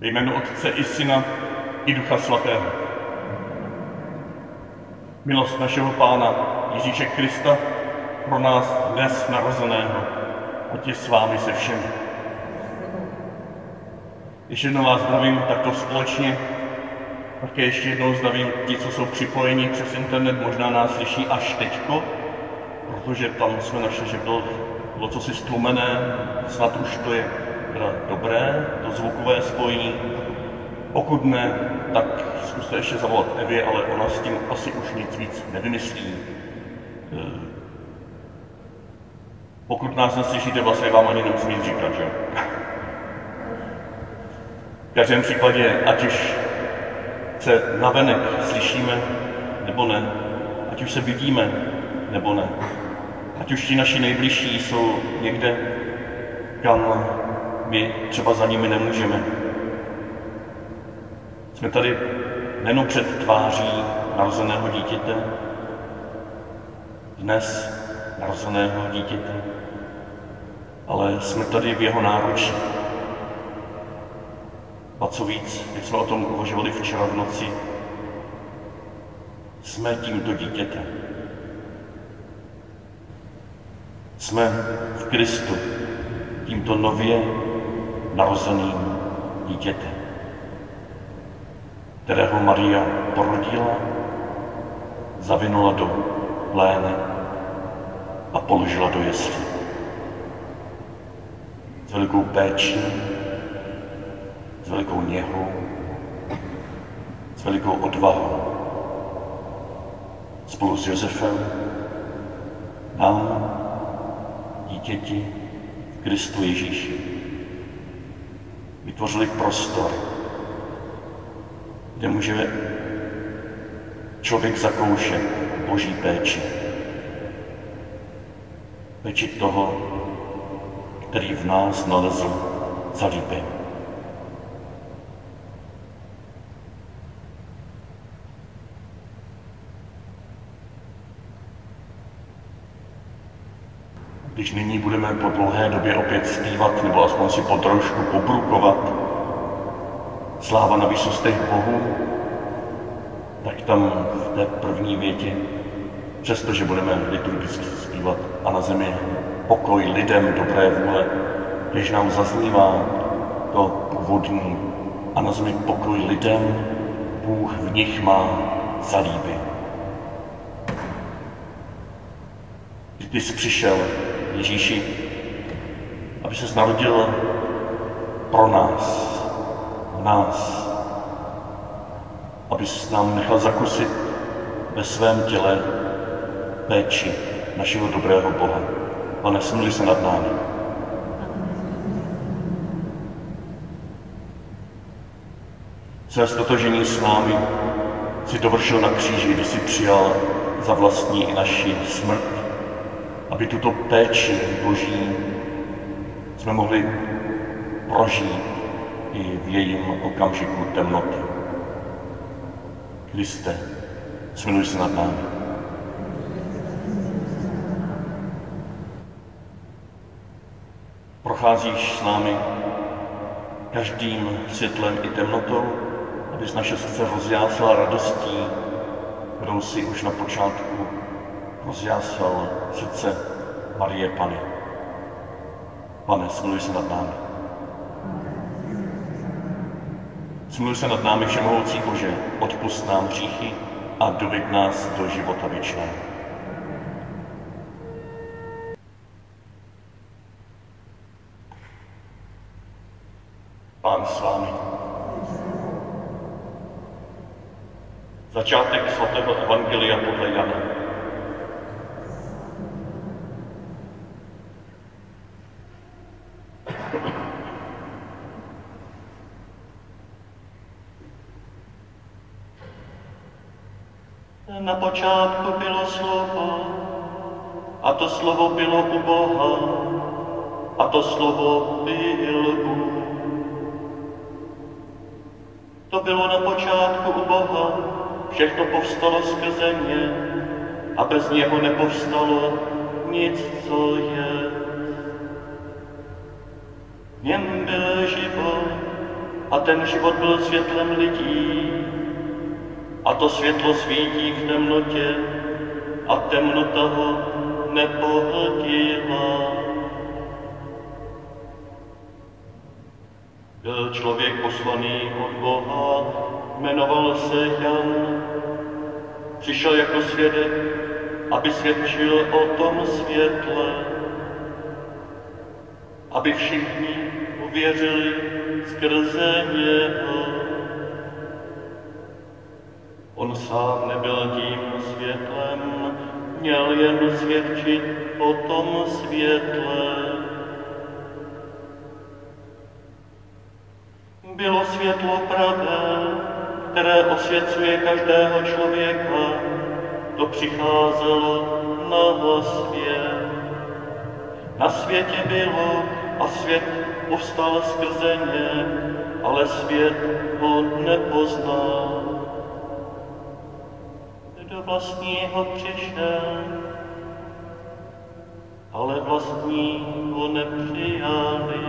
Ve jménu Otce i Syna i Ducha Svatého. Milost našeho Pána Ježíše Krista pro nás dnes narozeného, je s vámi se všemi. Ještě jednou vás zdravím takto společně, také ještě jednou zdravím ti, co jsou připojeni přes internet, možná nás slyší až teďko, protože tam jsme našli, že bylo, bylo cosi stlumené, snad už to je teda dobré, to zvukové spojení. Pokud ne, tak zkuste ještě zavolat Evě, ale ona s tím asi už nic víc nevymyslí. Eh, pokud nás neslyšíte, vlastně vám ani nemusím nic říkat, že? V každém případě, ať už se navenek slyšíme, nebo ne, ať už se vidíme, nebo ne, ať už ti naši nejbližší jsou někde, kam my třeba za nimi nemůžeme. Jsme tady nejenom před tváří narozeného dítěte, dnes narozeného dítěte, ale jsme tady v jeho náručí. A co víc, jak jsme o tom uvažovali včera v noci, jsme tímto dítětem. Jsme v Kristu, tímto nově narozeným dítětem, kterého Maria porodila, zavinula do plény a položila do jeslí. S velikou péčí, s velikou něhou, s velikou odvahou. Spolu s Josefem nám, dítěti, Kristu Ježíši, vytvořili prostor, kde může člověk zakoušet boží péči. Péči toho, který v nás nalezl zalíbení. Když nyní budeme po dlouhé době opět zpívat, nebo aspoň si po trošku pobrukovat, sláva na výsostech Bohu, tak tam v té první větě, přestože budeme liturgicky zpívat a na zemi pokoj lidem dobré vůle, když nám zaznívá to původní a na zemi pokoj lidem, Bůh v nich má zalíby. Jsi přišel Ježíši, aby se narodil pro nás, v nás, aby nám nechal zakusit ve svém těle péči našeho dobrého Boha. Pane, smili se nad námi. Své stotožení s námi si dovršil na kříži, kdy si přijal za vlastní i naši smrt aby tuto péči Boží jsme mohli prožít i v jejím okamžiku temnoty. Kriste, smiluj se nad námi. Procházíš s námi každým světlem i temnotou, abys naše srdce rozjásala radostí, kterou si už na počátku rozjásal srdce Marie Pany. Pane, smiluj se nad námi. Smiluj se nad námi, Všemohoucí Bože, odpust nám hříchy a doveď nás do života věčného. Pán s vámi. Začátek svatého Evangelia podle Jana. Počátku bylo slovo, a to slovo bylo u Boha, a to slovo byl Bůh. To bylo na počátku u Boha, všechno povstalo skrze mě, a bez něho nepovstalo nic, co je. V něm byl život, a ten život byl světlem lidí. A to světlo svítí v temnotě a temnota ho nepohltila. Byl člověk poslaný od Boha, jmenoval se Jan. Přišel jako svědek, aby svědčil o tom světle, aby všichni uvěřili skrze něho. On sám nebyl tím světlem, měl jen svědčit o tom světle. Bylo světlo pravé, které osvěcuje každého člověka, to přicházelo na svět. Na světě bylo a svět povstal skrze ně, ale svět ho nepoznal. Do vlastního přišel, ale vlastní ho nepřijali.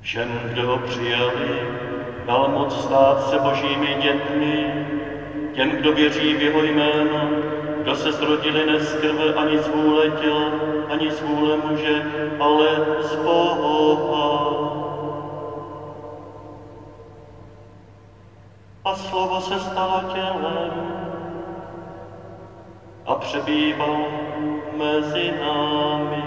Všem, kdo ho přijali, dal moc stát se božími dětmi, těm, kdo věří v jeho jméno, kdo se zrodili ne z krve ani z vůle těla, ani z vůle muže, ale z Boha. Slovo se stalo tělem a přebýval mezi námi.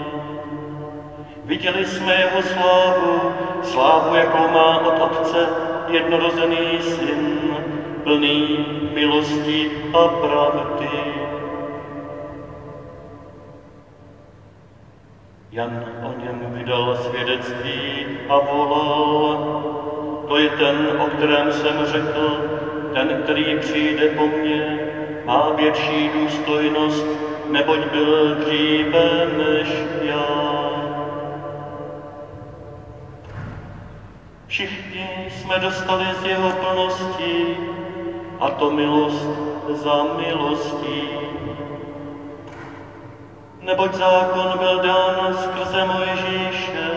Viděli jsme jeho slávu, slávu, jakou má od Otce jednorozený syn, plný milosti a pravdy. Jan o něm vydal svědectví a volal, to je ten, o kterém jsem řekl, ten, který přijde po mně, má větší důstojnost, neboť byl dříve než já. Všichni jsme dostali z jeho plnosti, a to milost za milostí. Neboť zákon byl dán skrze Mojžíše,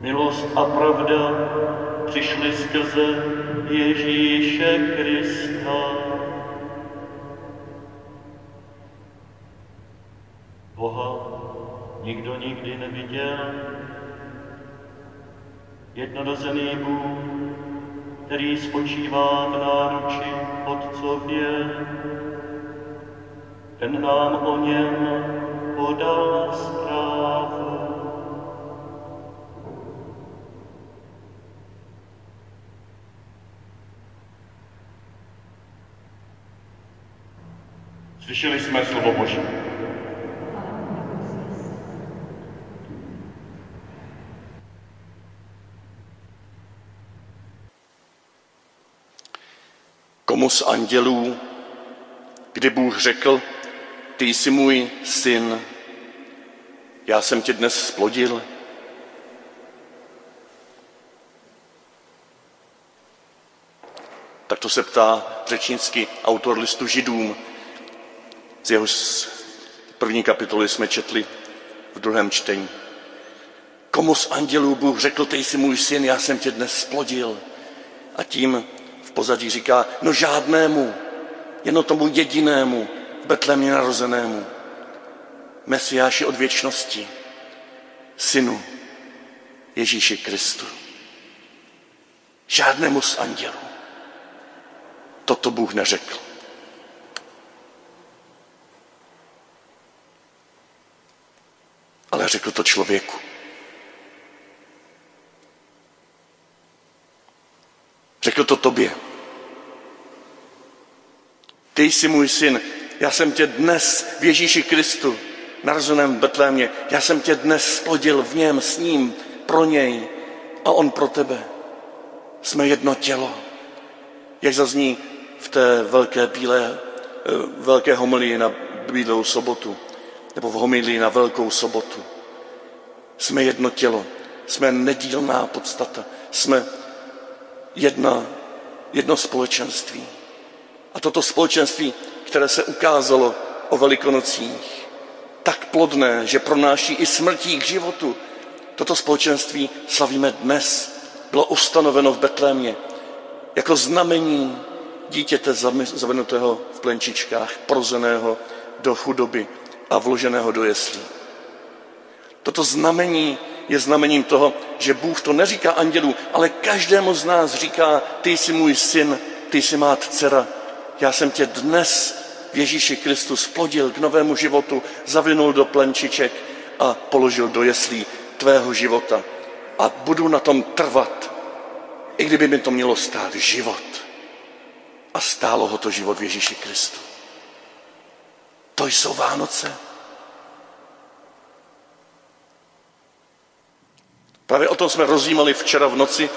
milost a pravda přišly skrze Ježíše Krista. Boha nikdo nikdy neviděl, jednorozený Bůh, který spočívá v náruči Otcově, ten nám o něm podal zprávu. Slyšeli jsme slovo Boží. Komu z andělů, kdy Bůh řekl, ty jsi můj syn, já jsem tě dnes splodil. Tak to se ptá řečnický autor listu židům, z jeho první kapitoly jsme četli v druhém čtení. Komu z andělů Bůh řekl, ty jsi můj syn, já jsem tě dnes splodil. A tím v pozadí říká, no žádnému, jenom tomu jedinému, v Betlémě narozenému, Mesiáši od věčnosti, synu Ježíši Kristu. Žádnému z andělů. Toto Bůh neřekl. Ale řekl to člověku. Řekl to tobě. Ty jsi můj syn, já jsem tě dnes v Ježíši Kristu, narozeném v Betlémě, já jsem tě dnes splodil v něm, s ním, pro něj a on pro tebe. Jsme jedno tělo. Jak zazní v té velké bílé, eh, velké homilii na bílou sobotu, nebo v homilii na velkou sobotu. Jsme jedno tělo, jsme nedílná podstata, jsme jedna, jedno společenství. A toto společenství, které se ukázalo o velikonocích, tak plodné, že pronáší i smrtí k životu. Toto společenství slavíme dnes. Bylo ustanoveno v Betlémě jako znamení dítěte zavenutého v plenčičkách, prozeného do chudoby a vloženého do jeslí. Toto znamení je znamením toho, že Bůh to neříká andělů, ale každému z nás říká, ty jsi můj syn, ty jsi má dcera, já jsem tě dnes v Ježíši Kristu splodil k novému životu, zavinul do plenčiček a položil do jeslí tvého života. A budu na tom trvat, i kdyby mi to mělo stát život. A stálo ho to život v Ježíši Kristu. To jsou Vánoce. Právě o tom jsme rozjímali včera v noci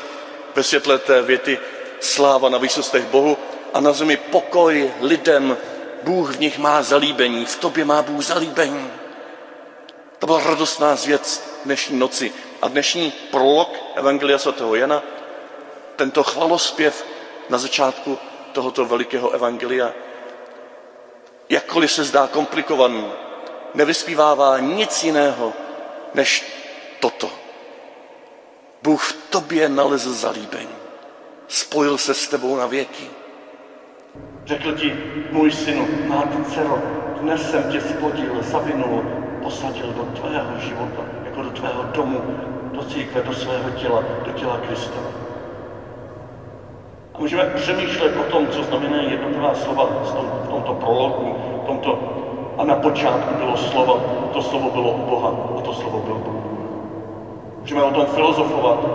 ve světle té věty sláva na výsostech Bohu a na zemi pokoj lidem, Bůh v nich má zalíbení, v tobě má Bůh zalíbení. To byla radostná zvěc dnešní noci. A dnešní prolog Evangelia svatého Jana, tento chvalospěv na začátku tohoto velikého evangelia, jakkoliv se zdá komplikovaný, nevyspívává nic jiného než toto. Bůh v tobě nalezl zalíbení. Spojil se s tebou na věky. Řekl ti, můj synu, má dcero, dnes jsem tě splodil, zavinul, posadil do tvého života, jako do tvého domu, do církve, do svého těla, do těla Krista. A můžeme přemýšlet o tom, co znamená jednotlivá slova v tomto prologu, v tomto, a na počátku bylo slovo, to slovo bylo u Boha a to slovo byl Bůh. Můžeme o tom filozofovat,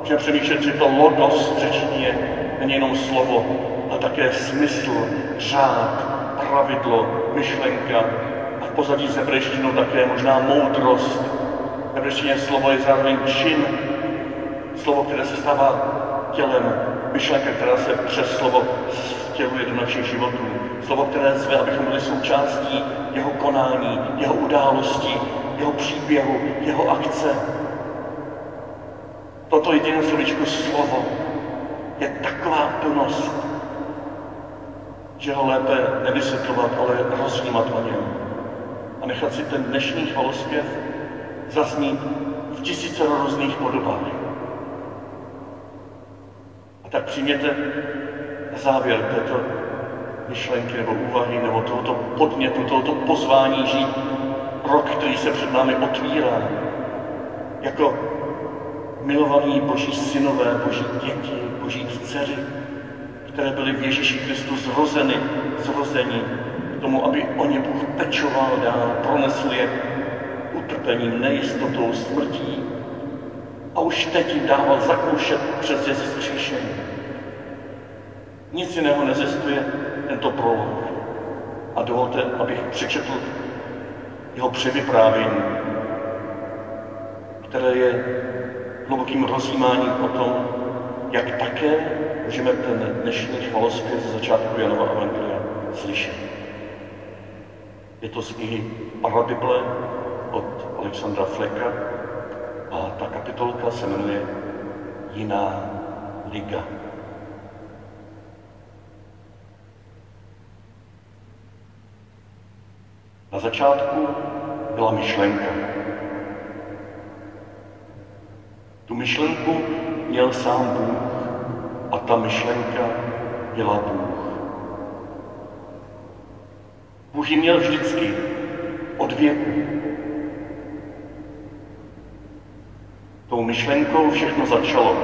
můžeme přemýšlet, že to logos v řečtině není jenom slovo, ale také smysl, řád, pravidlo, myšlenka a v pozadí s hebrejštinou také možná moudrost. V hebrejštině slovo je zároveň čin, slovo, které se stává tělem, myšlenka, která se přes slovo vtěluje do našich životů. Slovo, které zve, abychom byli součástí jeho konání, jeho událostí, jeho příběhu, jeho akce. Toto jediné slovičko slovo je taková plnost, že ho lépe nevysvětlovat, ale rozjímat o něm. A nechat si ten dnešní chvalospěv zaznít v tisíce různých podobách. Tak přijměte závěr této myšlenky nebo úvahy nebo tohoto podnětu, tohoto pozvání žít rok, který se před námi otvírá jako milovaní boží synové, boží děti, boží dcery, které byly v Ježíši Kristu zrozeny, zrození k tomu, aby o ně Bůh pečoval dál, pronesl je utrpením, nejistotou, smrtí. A už teď jim dával zakoušet přes je zkříšení. Nic jiného nezestuje tento prolog. A dovolte, abych přečetl jeho převyprávění, které je hlubokým rozjímáním o tom, jak také můžeme ten dnešní chvalospěv ze začátku Janova Evangelia slyšet. Je to z knihy Parabible od Alexandra Fleka a ta kapitolka se jmenuje Jiná liga. Na začátku byla myšlenka. Tu myšlenku měl sám Bůh a ta myšlenka byla Bůh. Bůh ji měl vždycky, od věku. Tou myšlenkou všechno začalo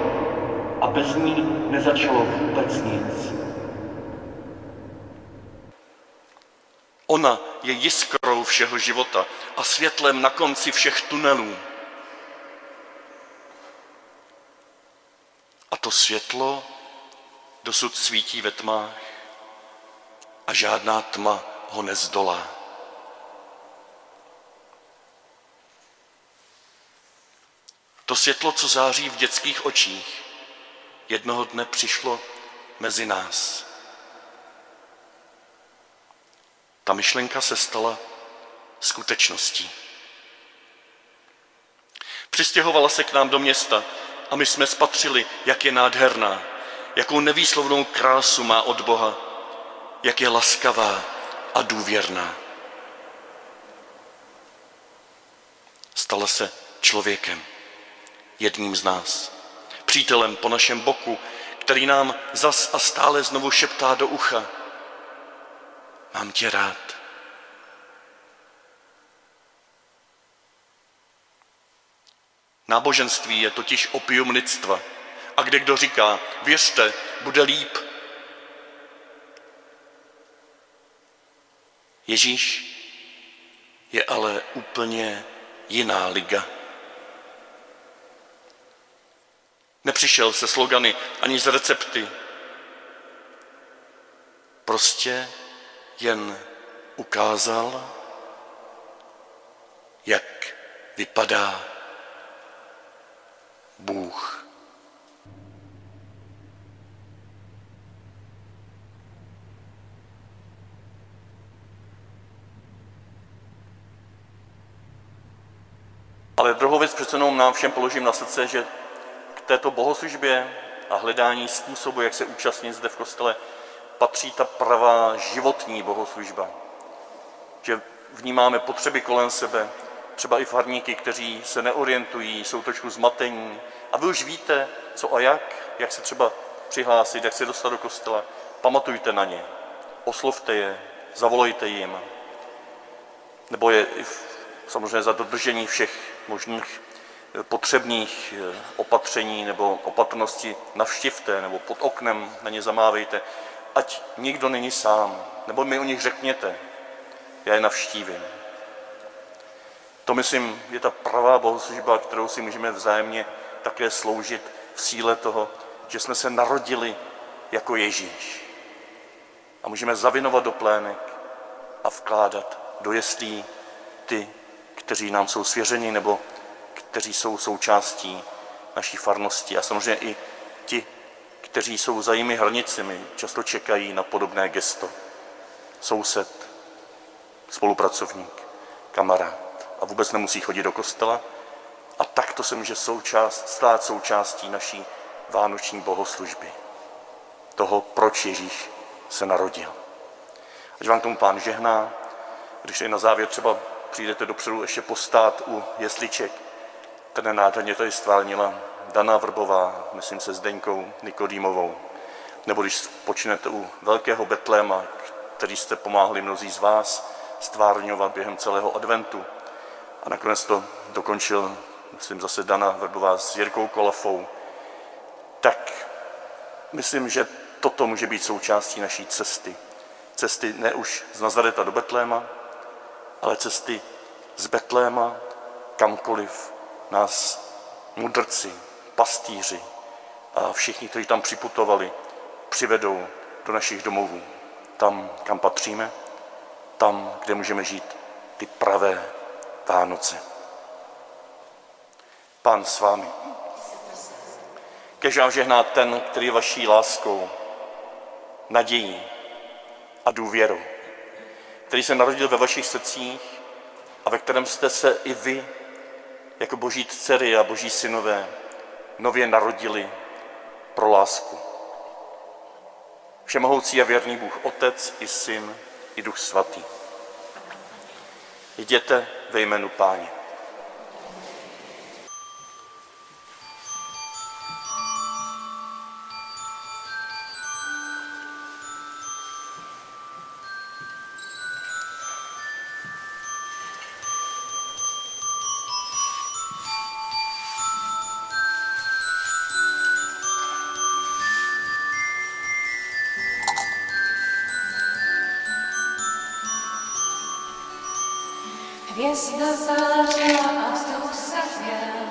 a bez ní nezačalo vůbec nic. Ona je jiskrou všeho života a světlem na konci všech tunelů. A to světlo dosud svítí ve tmách a žádná tma ho nezdolá. To světlo, co září v dětských očích, jednoho dne přišlo mezi nás. Ta myšlenka se stala skutečností. Přistěhovala se k nám do města a my jsme spatřili, jak je nádherná, jakou nevýslovnou krásu má od Boha, jak je laskavá a důvěrná. stala se člověkem, jedním z nás, přítelem po našem boku, který nám zas a stále znovu šeptá do ucha. Mám tě rád. Náboženství je totiž opium lidstva. A kde kdo říká, věřte, bude líp. Ježíš je ale úplně jiná liga. Nepřišel se slogany ani z recepty. Prostě jen ukázal, jak vypadá Bůh. Ale druhou věc přece jenom nám všem položím na srdce, že této bohoslužbě a hledání způsobu, jak se účastnit zde v kostele, patří ta pravá životní bohoslužba. Že vnímáme potřeby kolem sebe, třeba i farníky, kteří se neorientují, jsou trošku zmatení. A vy už víte, co a jak, jak se třeba přihlásit, jak se dostat do kostela. Pamatujte na ně, oslovte je, zavolejte jim. Nebo je samozřejmě za dodržení všech možných potřebných eh, opatření nebo opatrnosti navštivte nebo pod oknem na ně zamávejte, ať nikdo není sám, nebo mi o nich řekněte, já je navštívím. To, myslím, je ta pravá bohoslužba, kterou si můžeme vzájemně také sloužit v síle toho, že jsme se narodili jako Ježíš. A můžeme zavinovat do plének a vkládat do jeslí ty, kteří nám jsou svěřeni nebo kteří jsou součástí naší farnosti a samozřejmě i ti, kteří jsou za jimi hranicemi, často čekají na podobné gesto. Soused, spolupracovník, kamarád a vůbec nemusí chodit do kostela. A takto se může součást, stát součástí naší vánoční bohoslužby. Toho, proč Ježíš se narodil. Ať vám tomu pán žehná, když je na závěr třeba přijdete dopředu ještě postát u jesliček. Ten nádherně tady stvárnila Dana Vrbová, myslím se Zdeňkou Nikodýmovou. Nebo když počnete u velkého Betléma, který jste pomáhali mnozí z vás stvárňovat během celého adventu. A nakonec to dokončil, myslím, zase Dana Vrbová s Jirkou Kolafou. Tak myslím, že toto může být součástí naší cesty. Cesty ne už z Nazareta do Betléma, ale cesty z Betléma kamkoliv nás mudrci, pastýři a všichni, kteří tam připutovali, přivedou do našich domovů. Tam, kam patříme, tam, kde můžeme žít ty pravé Vánoce. Pán s vámi. Kež vám žehná ten, který vaší láskou, nadějí a důvěrou který se narodil ve vašich srdcích a ve kterém jste se i vy, jako boží dcery a boží synové, nově narodili pro lásku. Všemohoucí a věrný Bůh, Otec i Syn i Duch Svatý. Jděte ve jménu Páně. Hvězda zářila a vzduch se chvěl,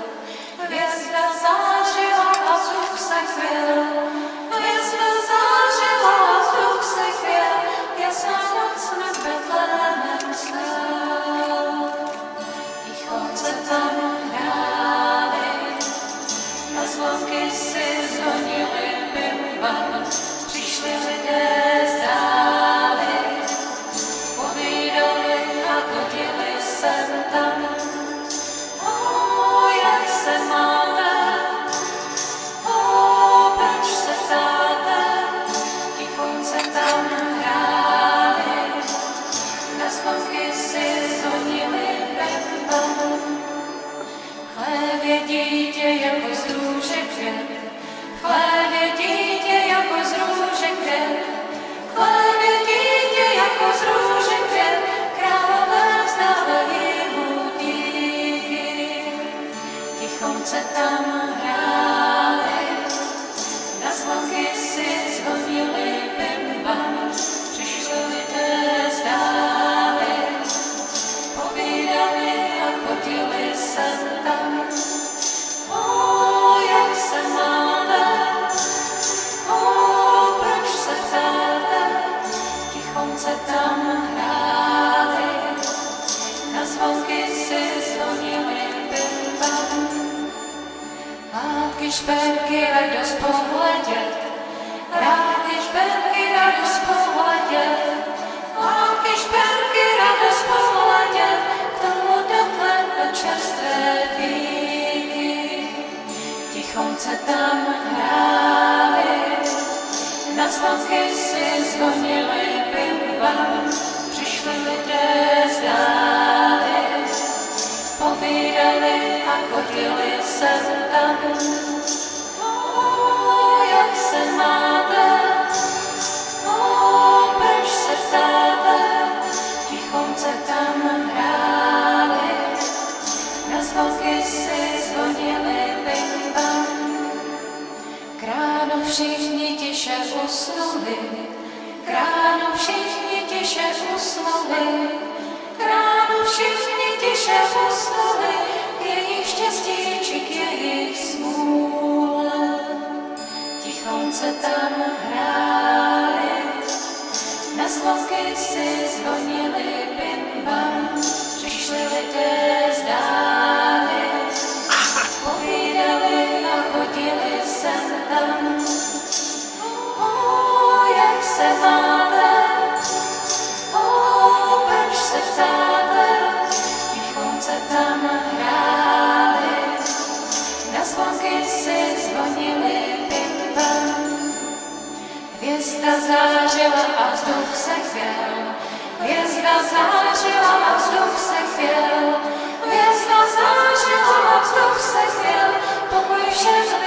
přerostly jejich štěstí či tam hráli, na slovky si zvonili Hvězda zářila a vzduch se chvěl, hvězda zářila a vzduch se chvěl, hvězda zářila a vzduch se chvěl, pokoj všem